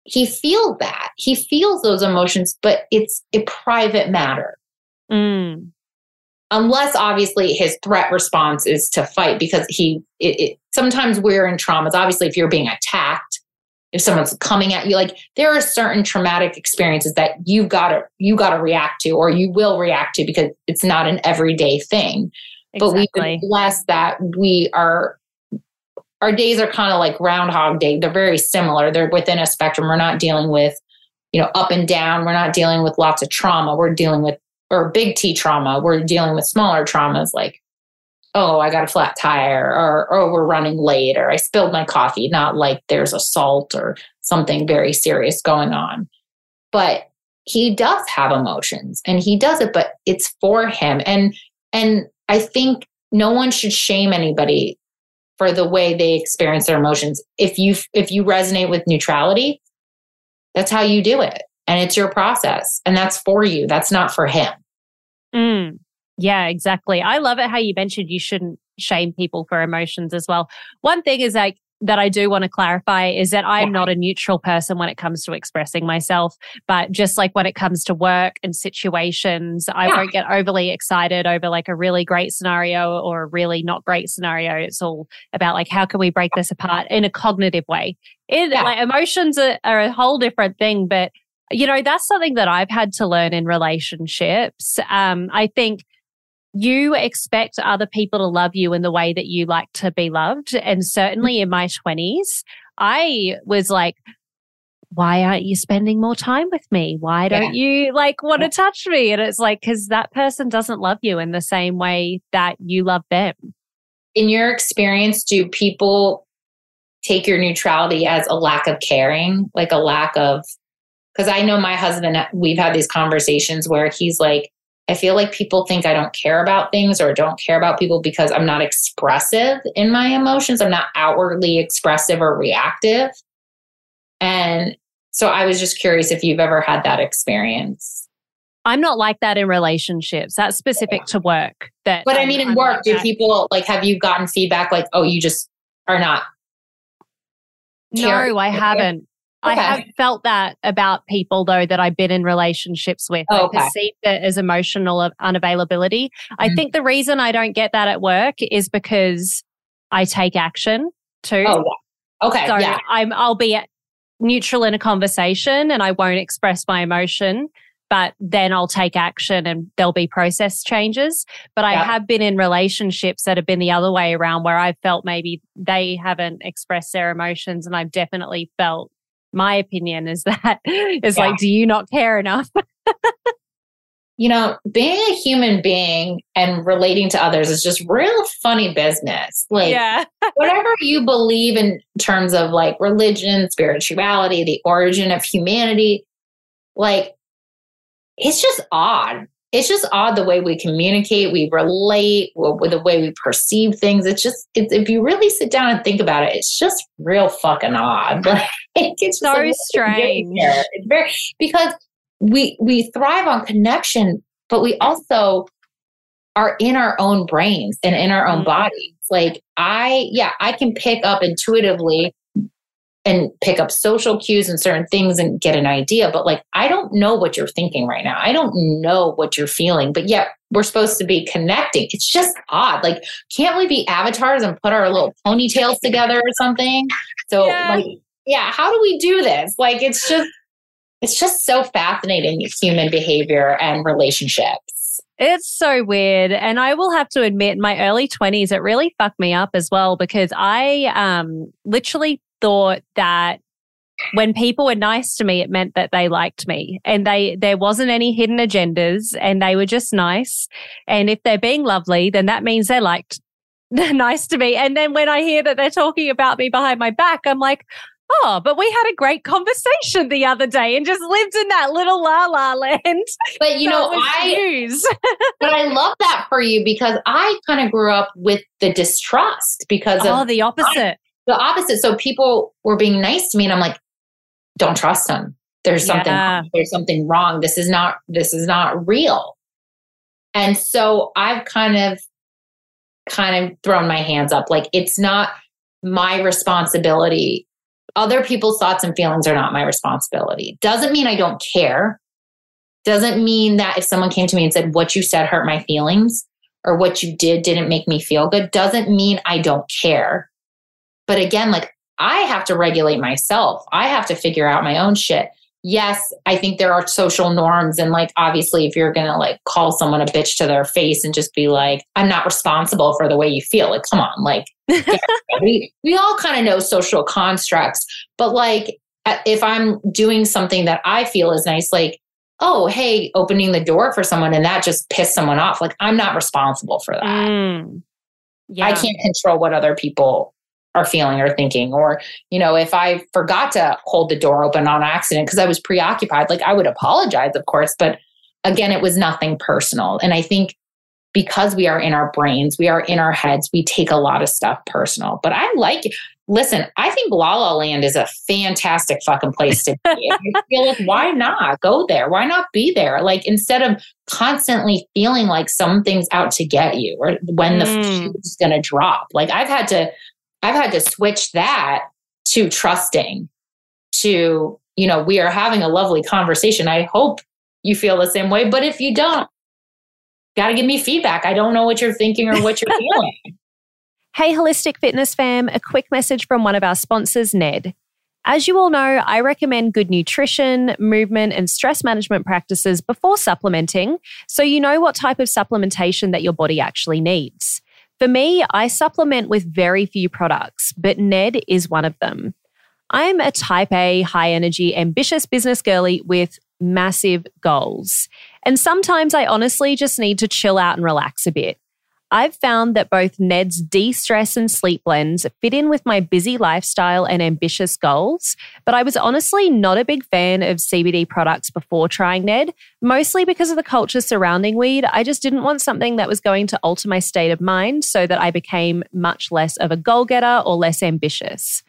he feels that. He feels those emotions, but it's a private matter. Mm. Unless obviously his threat response is to fight because he, it, it, sometimes we're in traumas. Obviously, if you're being attacked, if someone's coming at you, like there are certain traumatic experiences that you've gotta, you gotta react to or you will react to because it's not an everyday thing. Exactly. But we've been blessed that we are our days are kind of like groundhog day. They're very similar. They're within a spectrum. We're not dealing with you know up and down. We're not dealing with lots of trauma. We're dealing with or big t trauma. We're dealing with smaller traumas like oh i got a flat tire or oh we're running late or i spilled my coffee not like there's assault or something very serious going on but he does have emotions and he does it but it's for him and and i think no one should shame anybody for the way they experience their emotions. If you if you resonate with neutrality, that's how you do it. And it's your process. And that's for you. That's not for him. Mm, yeah, exactly. I love it how you mentioned you shouldn't shame people for emotions as well. One thing is like that I do want to clarify is that I'm not a neutral person when it comes to expressing myself. But just like when it comes to work and situations, I yeah. won't get overly excited over like a really great scenario or a really not great scenario. It's all about like, how can we break this apart in a cognitive way? It, yeah. like, emotions are, are a whole different thing, but you know, that's something that I've had to learn in relationships. Um, I think you expect other people to love you in the way that you like to be loved. And certainly in my 20s, I was like, why aren't you spending more time with me? Why don't yeah. you like want to touch me? And it's like, because that person doesn't love you in the same way that you love them. In your experience, do people take your neutrality as a lack of caring, like a lack of? Because I know my husband, we've had these conversations where he's like, I feel like people think I don't care about things or don't care about people because I'm not expressive in my emotions. I'm not outwardly expressive or reactive. And so I was just curious if you've ever had that experience. I'm not like that in relationships. That's specific to work. That But I mean in work, like do people like have you gotten feedback like, oh, you just are not No, I haven't. Okay. I have felt that about people though that I've been in relationships with. Oh, okay. I perceive it as emotional unavailability. Mm-hmm. I think the reason I don't get that at work is because I take action too. Oh, yeah. Okay. So yeah. I'm I'll be neutral in a conversation and I won't express my emotion, but then I'll take action and there'll be process changes. But I have been in relationships that have been the other way around where I've felt maybe they haven't expressed their emotions and I've definitely felt my opinion is that is yeah. like, do you not care enough? you know, being a human being and relating to others is just real funny business. Like, yeah. whatever you believe in terms of like religion, spirituality, the origin of humanity, like, it's just odd it's just odd the way we communicate, we relate, with the way we perceive things. It's just, it's, if you really sit down and think about it, it's just real fucking odd. Like, it's so like, strange. It's very because we we thrive on connection, but we also are in our own brains and in our own mm-hmm. bodies. Like I, yeah, I can pick up intuitively and pick up social cues and certain things and get an idea. But like, I don't know what you're thinking right now. I don't know what you're feeling, but yet we're supposed to be connecting. It's just odd. Like, can't we be avatars and put our little ponytails together or something? So, yeah. like, yeah, how do we do this? Like, it's just, it's just so fascinating human behavior and relationships. It's so weird. And I will have to admit, in my early 20s, it really fucked me up as well because I um, literally thought that when people were nice to me, it meant that they liked me and they, there wasn't any hidden agendas and they were just nice. And if they're being lovely, then that means they liked nice to me. And then when I hear that they're talking about me behind my back, I'm like, oh, but we had a great conversation the other day and just lived in that little la la land. But you know, I but I love that for you because I kind of grew up with the distrust because oh, of the opposite. the opposite. So people were being nice to me, and I'm like, don't trust them. There's something. Yeah. There's something wrong. This is not. This is not real. And so I've kind of, kind of thrown my hands up. Like it's not my responsibility other people's thoughts and feelings are not my responsibility. Doesn't mean I don't care. Doesn't mean that if someone came to me and said, What you said hurt my feelings or what you did didn't make me feel good, doesn't mean I don't care. But again, like I have to regulate myself, I have to figure out my own shit yes, I think there are social norms. And like, obviously, if you're going to like call someone a bitch to their face and just be like, I'm not responsible for the way you feel, like, come on, like, we, we all kind of know social constructs. But like, if I'm doing something that I feel is nice, like, oh, hey, opening the door for someone and that just pissed someone off, like, I'm not responsible for that. Mm. Yeah. I can't control what other people are feeling or thinking or you know if i forgot to hold the door open on accident because i was preoccupied like i would apologize of course but again it was nothing personal and i think because we are in our brains we are in our heads we take a lot of stuff personal but i like listen i think la la land is a fantastic fucking place to be I feel like why not go there why not be there like instead of constantly feeling like something's out to get you or when the mm. is going to drop like i've had to I've had to switch that to trusting, to, you know, we are having a lovely conversation. I hope you feel the same way. But if you don't, got to give me feedback. I don't know what you're thinking or what you're feeling. Hey, Holistic Fitness fam, a quick message from one of our sponsors, Ned. As you all know, I recommend good nutrition, movement, and stress management practices before supplementing so you know what type of supplementation that your body actually needs. For me, I supplement with very few products, but Ned is one of them. I'm a type A, high energy, ambitious business girly with massive goals. And sometimes I honestly just need to chill out and relax a bit. I've found that both Ned's de stress and sleep blends fit in with my busy lifestyle and ambitious goals, but I was honestly not a big fan of CBD products before trying Ned, mostly because of the culture surrounding weed. I just didn't want something that was going to alter my state of mind so that I became much less of a goal getter or less ambitious.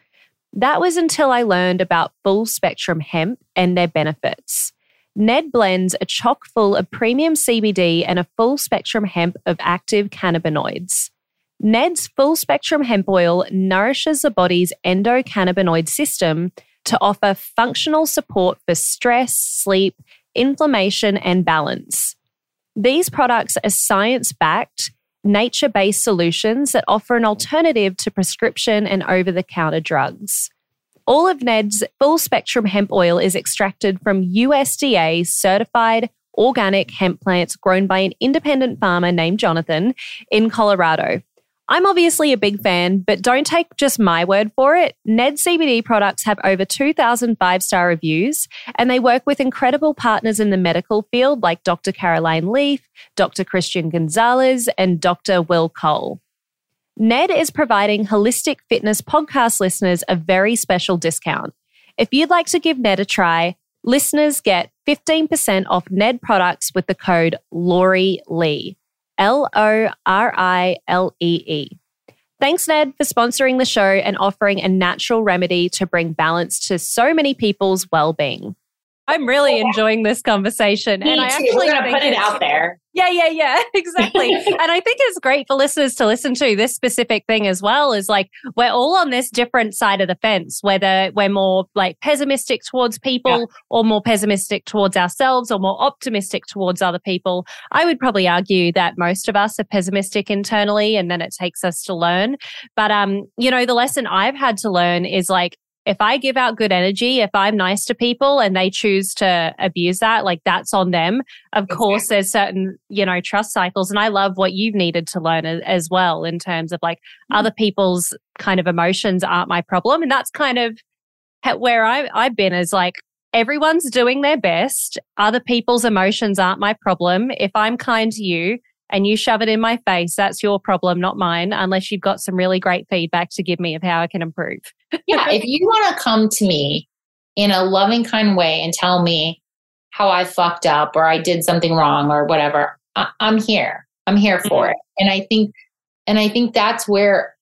That was until I learned about full spectrum hemp and their benefits. Ned blends are chock full of premium CBD and a full spectrum hemp of active cannabinoids. Ned's full spectrum hemp oil nourishes the body's endocannabinoid system to offer functional support for stress, sleep, inflammation, and balance. These products are science backed, nature based solutions that offer an alternative to prescription and over the counter drugs. All of Ned's full spectrum hemp oil is extracted from USDA certified organic hemp plants grown by an independent farmer named Jonathan in Colorado. I'm obviously a big fan, but don't take just my word for it. Ned CBD products have over 2,000 five star reviews, and they work with incredible partners in the medical field like Dr. Caroline Leaf, Dr. Christian Gonzalez, and Dr. Will Cole. Ned is providing Holistic Fitness podcast listeners a very special discount. If you'd like to give Ned a try, listeners get 15% off Ned products with the code Lori Lee. L O R I L E E. Thanks, Ned, for sponsoring the show and offering a natural remedy to bring balance to so many people's well being. I'm really enjoying this conversation. Me and I too. actually We're gonna put it out there. Yeah, yeah, yeah, exactly. and I think it's great for listeners to listen to this specific thing as well is like we're all on this different side of the fence, whether we're more like pessimistic towards people yeah. or more pessimistic towards ourselves or more optimistic towards other people. I would probably argue that most of us are pessimistic internally and then it takes us to learn. But um, you know, the lesson I've had to learn is like if I give out good energy, if I'm nice to people and they choose to abuse that, like that's on them. Of exactly. course, there's certain, you know, trust cycles. And I love what you've needed to learn as well in terms of like mm-hmm. other people's kind of emotions aren't my problem. And that's kind of where I, I've been is like, everyone's doing their best. Other people's emotions aren't my problem. If I'm kind to you and you shove it in my face, that's your problem, not mine, unless you've got some really great feedback to give me of how I can improve. yeah. If you want to come to me in a loving, kind way and tell me how I fucked up or I did something wrong or whatever, I- I'm here. I'm here for mm-hmm. it. And I think, and I think that's where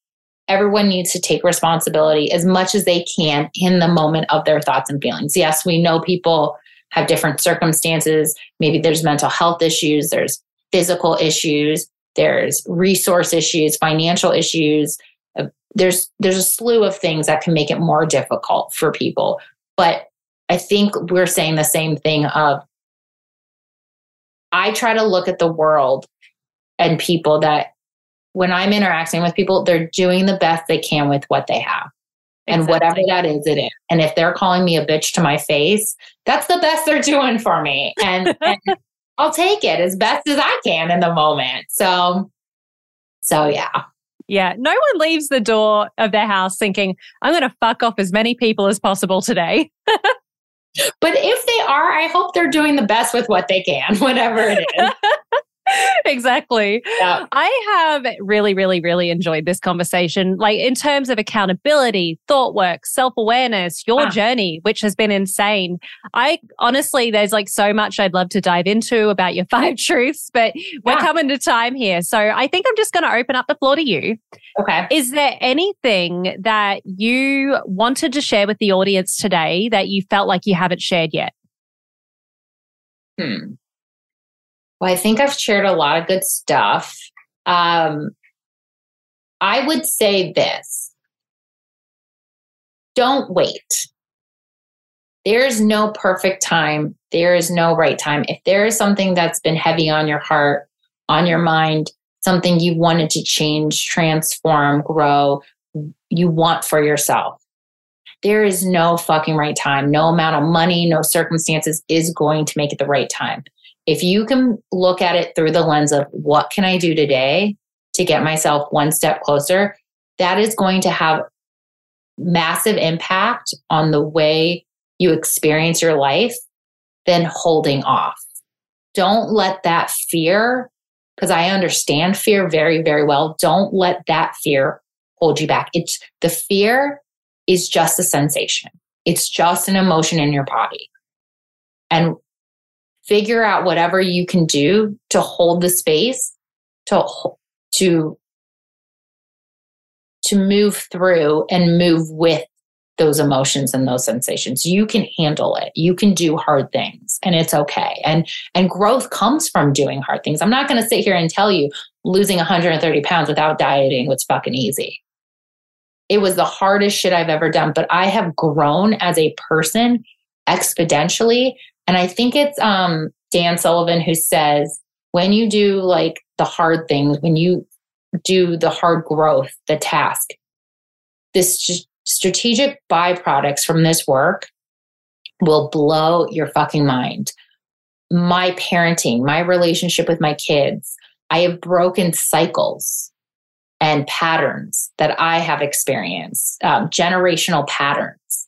everyone needs to take responsibility as much as they can in the moment of their thoughts and feelings. Yes, we know people have different circumstances. Maybe there's mental health issues, there's physical issues, there's resource issues, financial issues. Uh, there's there's a slew of things that can make it more difficult for people. But I think we're saying the same thing of I try to look at the world and people that when I'm interacting with people, they're doing the best they can with what they have. And whatever that is, it is. And if they're calling me a bitch to my face, that's the best they're doing for me. And, and I'll take it as best as I can in the moment. So, so yeah. Yeah. No one leaves the door of their house thinking, I'm going to fuck off as many people as possible today. but if they are, I hope they're doing the best with what they can, whatever it is. exactly. Yeah. I have really, really, really enjoyed this conversation. Like in terms of accountability, thought work, self awareness, your ah. journey, which has been insane. I honestly, there's like so much I'd love to dive into about your five truths, but we're coming to time here. So I think I'm just going to open up the floor to you. Okay. Is there anything that you wanted to share with the audience today that you felt like you haven't shared yet? Hmm. Well, I think I've shared a lot of good stuff. Um, I would say this don't wait. There is no perfect time. There is no right time. If there is something that's been heavy on your heart, on your mind, something you wanted to change, transform, grow, you want for yourself, there is no fucking right time. No amount of money, no circumstances is going to make it the right time if you can look at it through the lens of what can I do today to get myself one step closer, that is going to have massive impact on the way you experience your life than holding off. Don't let that fear, because I understand fear very, very well. Don't let that fear hold you back. It's the fear is just a sensation. It's just an emotion in your body. And figure out whatever you can do to hold the space to to to move through and move with those emotions and those sensations. You can handle it. You can do hard things and it's okay. And and growth comes from doing hard things. I'm not going to sit here and tell you losing 130 pounds without dieting was fucking easy. It was the hardest shit i've ever done but i have grown as a person exponentially and I think it's um, Dan Sullivan who says, when you do like the hard things, when you do the hard growth, the task, this st- strategic byproducts from this work will blow your fucking mind. My parenting, my relationship with my kids, I have broken cycles and patterns that I have experienced, um, generational patterns.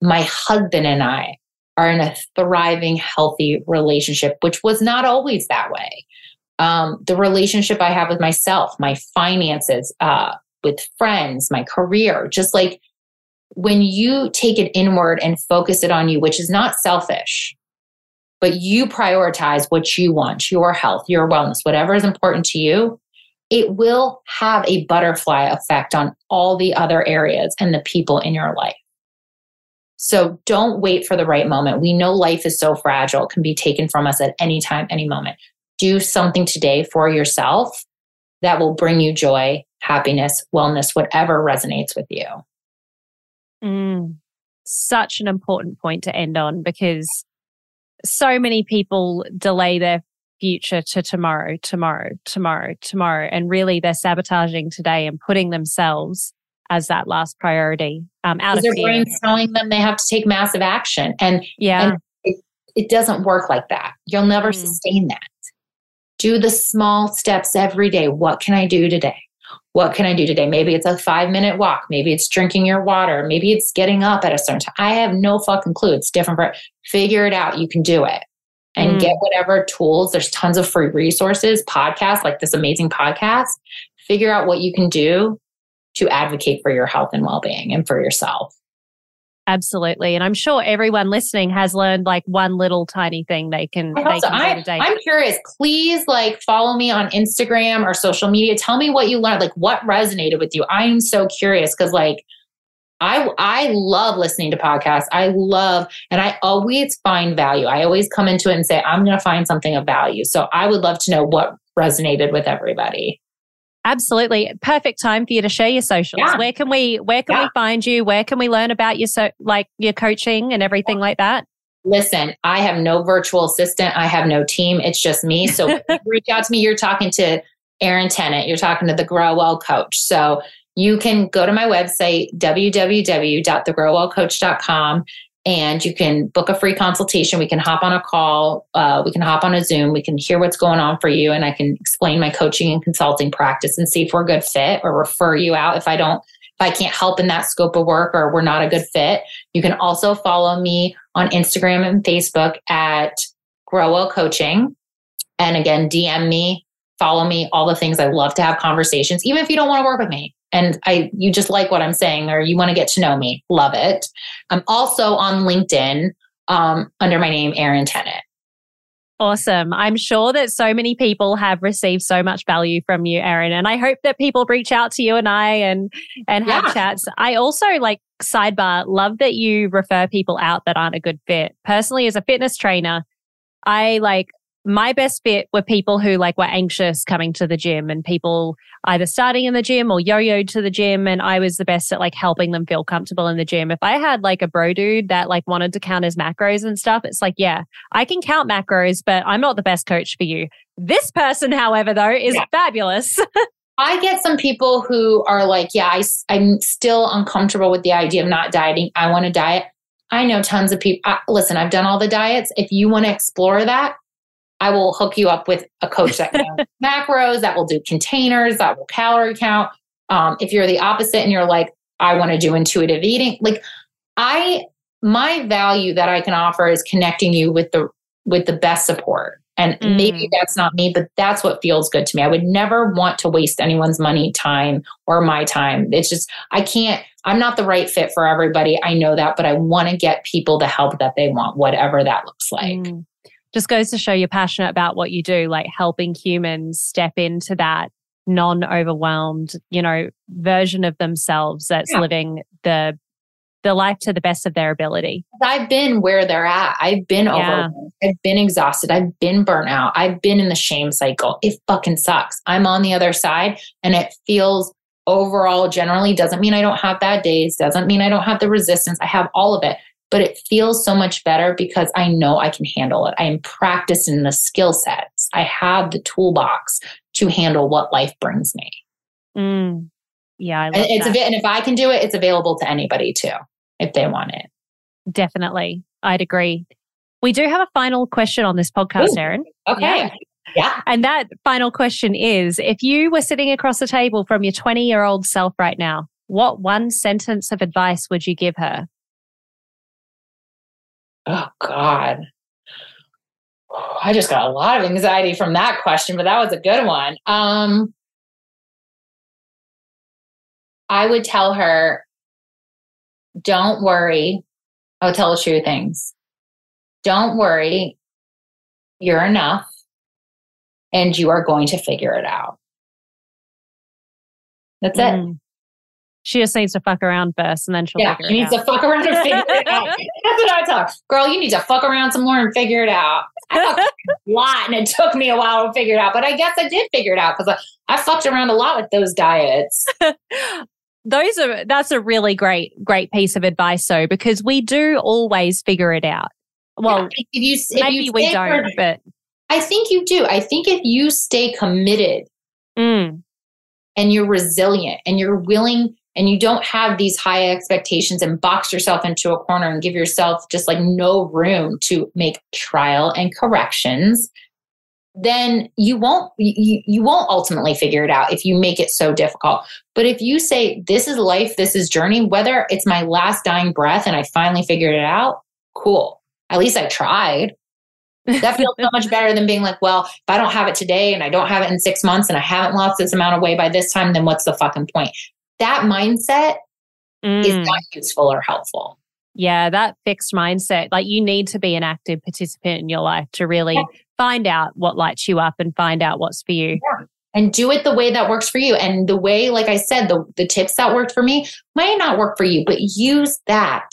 My husband and I are in a thriving, healthy relationship, which was not always that way. Um, the relationship I have with myself, my finances, uh, with friends, my career, just like when you take it inward and focus it on you, which is not selfish, but you prioritize what you want, your health, your wellness, whatever is important to you, it will have a butterfly effect on all the other areas and the people in your life. So don't wait for the right moment. We know life is so fragile, can be taken from us at any time, any moment. Do something today for yourself that will bring you joy, happiness, wellness, whatever resonates with you. Mm, such an important point to end on because so many people delay their future to tomorrow, tomorrow, tomorrow, tomorrow. And really they're sabotaging today and putting themselves as that last priority. Um, out of their brain's telling them they have to take massive action, and yeah, and it, it doesn't work like that. You'll never mm. sustain that. Do the small steps every day. What can I do today? what can I do today? Maybe it's a five minute walk. Maybe it's drinking your water. Maybe it's getting up at a certain time. I have no fucking clue. It's different for figure it out. You can do it and mm. get whatever tools. There's tons of free resources, podcasts like this amazing podcast. Figure out what you can do to advocate for your health and well being and for yourself. Absolutely. And I'm sure everyone listening has learned like one little tiny thing they can, they can I, today. I'm curious. Please like follow me on Instagram or social media. Tell me what you learned, like what resonated with you. I'm so curious because like I I love listening to podcasts. I love and I always find value. I always come into it and say, I'm gonna find something of value. So I would love to know what resonated with everybody. Absolutely. Perfect time for you to share your socials. Yeah. Where can we where can yeah. we find you? Where can we learn about your so like your coaching and everything like that? Listen, I have no virtual assistant. I have no team. It's just me. So reach out to me. You're talking to Erin Tennant. You're talking to the Grow Well coach. So you can go to my website, www.thegrowwellcoach.com and you can book a free consultation. We can hop on a call. Uh, we can hop on a Zoom. We can hear what's going on for you, and I can explain my coaching and consulting practice and see if we're a good fit or refer you out if I don't, if I can't help in that scope of work or we're not a good fit. You can also follow me on Instagram and Facebook at Growwell Coaching, and again, DM me, follow me, all the things. I love to have conversations, even if you don't want to work with me and I you just like what I'm saying or you want to get to know me, love it. I'm also on LinkedIn um, under my name, Erin Tennant. Awesome. I'm sure that so many people have received so much value from you, Erin. And I hope that people reach out to you and I and and have yeah. chats. I also like sidebar, love that you refer people out that aren't a good fit. Personally, as a fitness trainer, I like my best fit were people who like were anxious coming to the gym and people either starting in the gym or yo-yoed to the gym and I was the best at like helping them feel comfortable in the gym. If I had like a bro dude that like wanted to count his macros and stuff, it's like, yeah, I can count macros, but I'm not the best coach for you. This person, however, though, is yeah. fabulous. I get some people who are like, yeah, I, I'm still uncomfortable with the idea of not dieting. I want to diet. I know tons of people. I, listen, I've done all the diets. If you want to explore that, I will hook you up with a coach that can macros, that will do containers, that will calorie count. Um, if you're the opposite and you're like, I want to do intuitive eating, like I, my value that I can offer is connecting you with the with the best support. And mm. maybe that's not me, but that's what feels good to me. I would never want to waste anyone's money, time, or my time. It's just, I can't, I'm not the right fit for everybody. I know that, but I want to get people the help that they want, whatever that looks like. Mm just goes to show you're passionate about what you do, like helping humans step into that non overwhelmed, you know, version of themselves that's yeah. living the the life to the best of their ability. I've been where they're at. I've been yeah. overwhelmed. I've been exhausted. I've been burnt out. I've been in the shame cycle. It fucking sucks. I'm on the other side and it feels overall generally doesn't mean I don't have bad days, doesn't mean I don't have the resistance. I have all of it but it feels so much better because I know I can handle it. I am practiced in the skill sets. I have the toolbox to handle what life brings me. Mm. Yeah, and it's bit, and if I can do it, it's available to anybody too, if they want it. Definitely, I'd agree. We do have a final question on this podcast, Ooh, Erin. Okay. Yeah. yeah. And that final question is if you were sitting across the table from your 20 year old self right now, what one sentence of advice would you give her? Oh God. I just got a lot of anxiety from that question, but that was a good one. Um, I would tell her, don't worry. I would tell her two things. Don't worry. You're enough and you are going to figure it out. That's mm. it. She just needs to fuck around first and then she'll yeah, she needs out. to fuck around and figure it out. That's what I tell her. Girl, you need to fuck around some more and figure it out. I fucked a lot and it took me a while to figure it out, but I guess I did figure it out because I, I fucked around a lot with those diets. those are that's a really great great piece of advice though because we do always figure it out well yeah, if you, if maybe you we don't but i think you do i think if you stay committed mm. and you're resilient and you're willing and you don't have these high expectations and box yourself into a corner and give yourself just like no room to make trial and corrections, then you won't you, you won't ultimately figure it out if you make it so difficult. But if you say this is life this is journey whether it's my last dying breath and i finally figured it out cool. At least i tried. That feels so much better than being like well if i don't have it today and i don't have it in six months and i haven't lost this amount of weight by this time then what's the fucking point that mindset mm. is not useful or helpful yeah, that fixed mindset. Like you need to be an active participant in your life to really yeah. find out what lights you up and find out what's for you. Yeah. And do it the way that works for you. And the way, like I said, the, the tips that worked for me might not work for you, but use that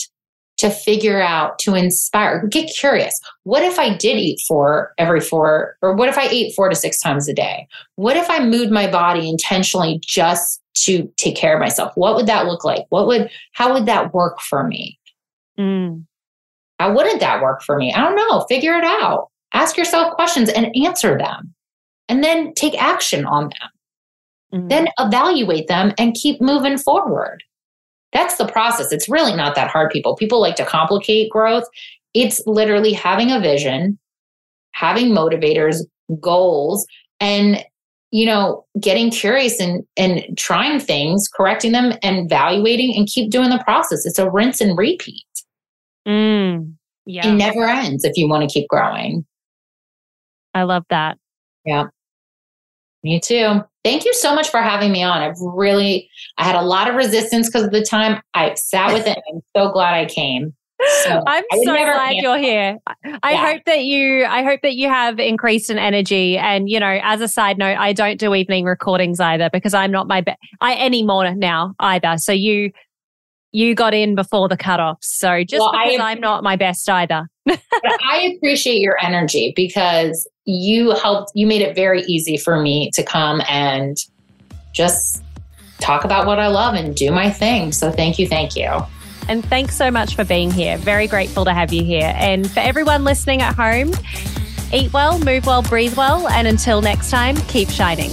to figure out, to inspire. Get curious. What if I did eat four every four, or what if I ate four to six times a day? What if I moved my body intentionally just to take care of myself? What would that look like? What would, how would that work for me? Mm. How wouldn't that work for me? I don't know. Figure it out. Ask yourself questions and answer them. And then take action on them. Mm. Then evaluate them and keep moving forward. That's the process. It's really not that hard, people. People like to complicate growth. It's literally having a vision, having motivators, goals, and you know, getting curious and and trying things, correcting them and evaluating and keep doing the process. It's a rinse and repeat. Mm, yeah. It never ends if you want to keep growing. I love that. Yeah. Me too. Thank you so much for having me on. I've really, I had a lot of resistance because of the time. I sat with it. I'm so glad I came. So I'm so glad you're here. I yeah. hope that you I hope that you have increased in energy. And you know, as a side note, I don't do evening recordings either because I'm not my best I anymore now either. So you you got in before the cutoff. So just well, because I, am not my best either. I appreciate your energy because you helped, you made it very easy for me to come and just talk about what I love and do my thing. So thank you. Thank you. And thanks so much for being here. Very grateful to have you here. And for everyone listening at home, eat well, move well, breathe well. And until next time, keep shining.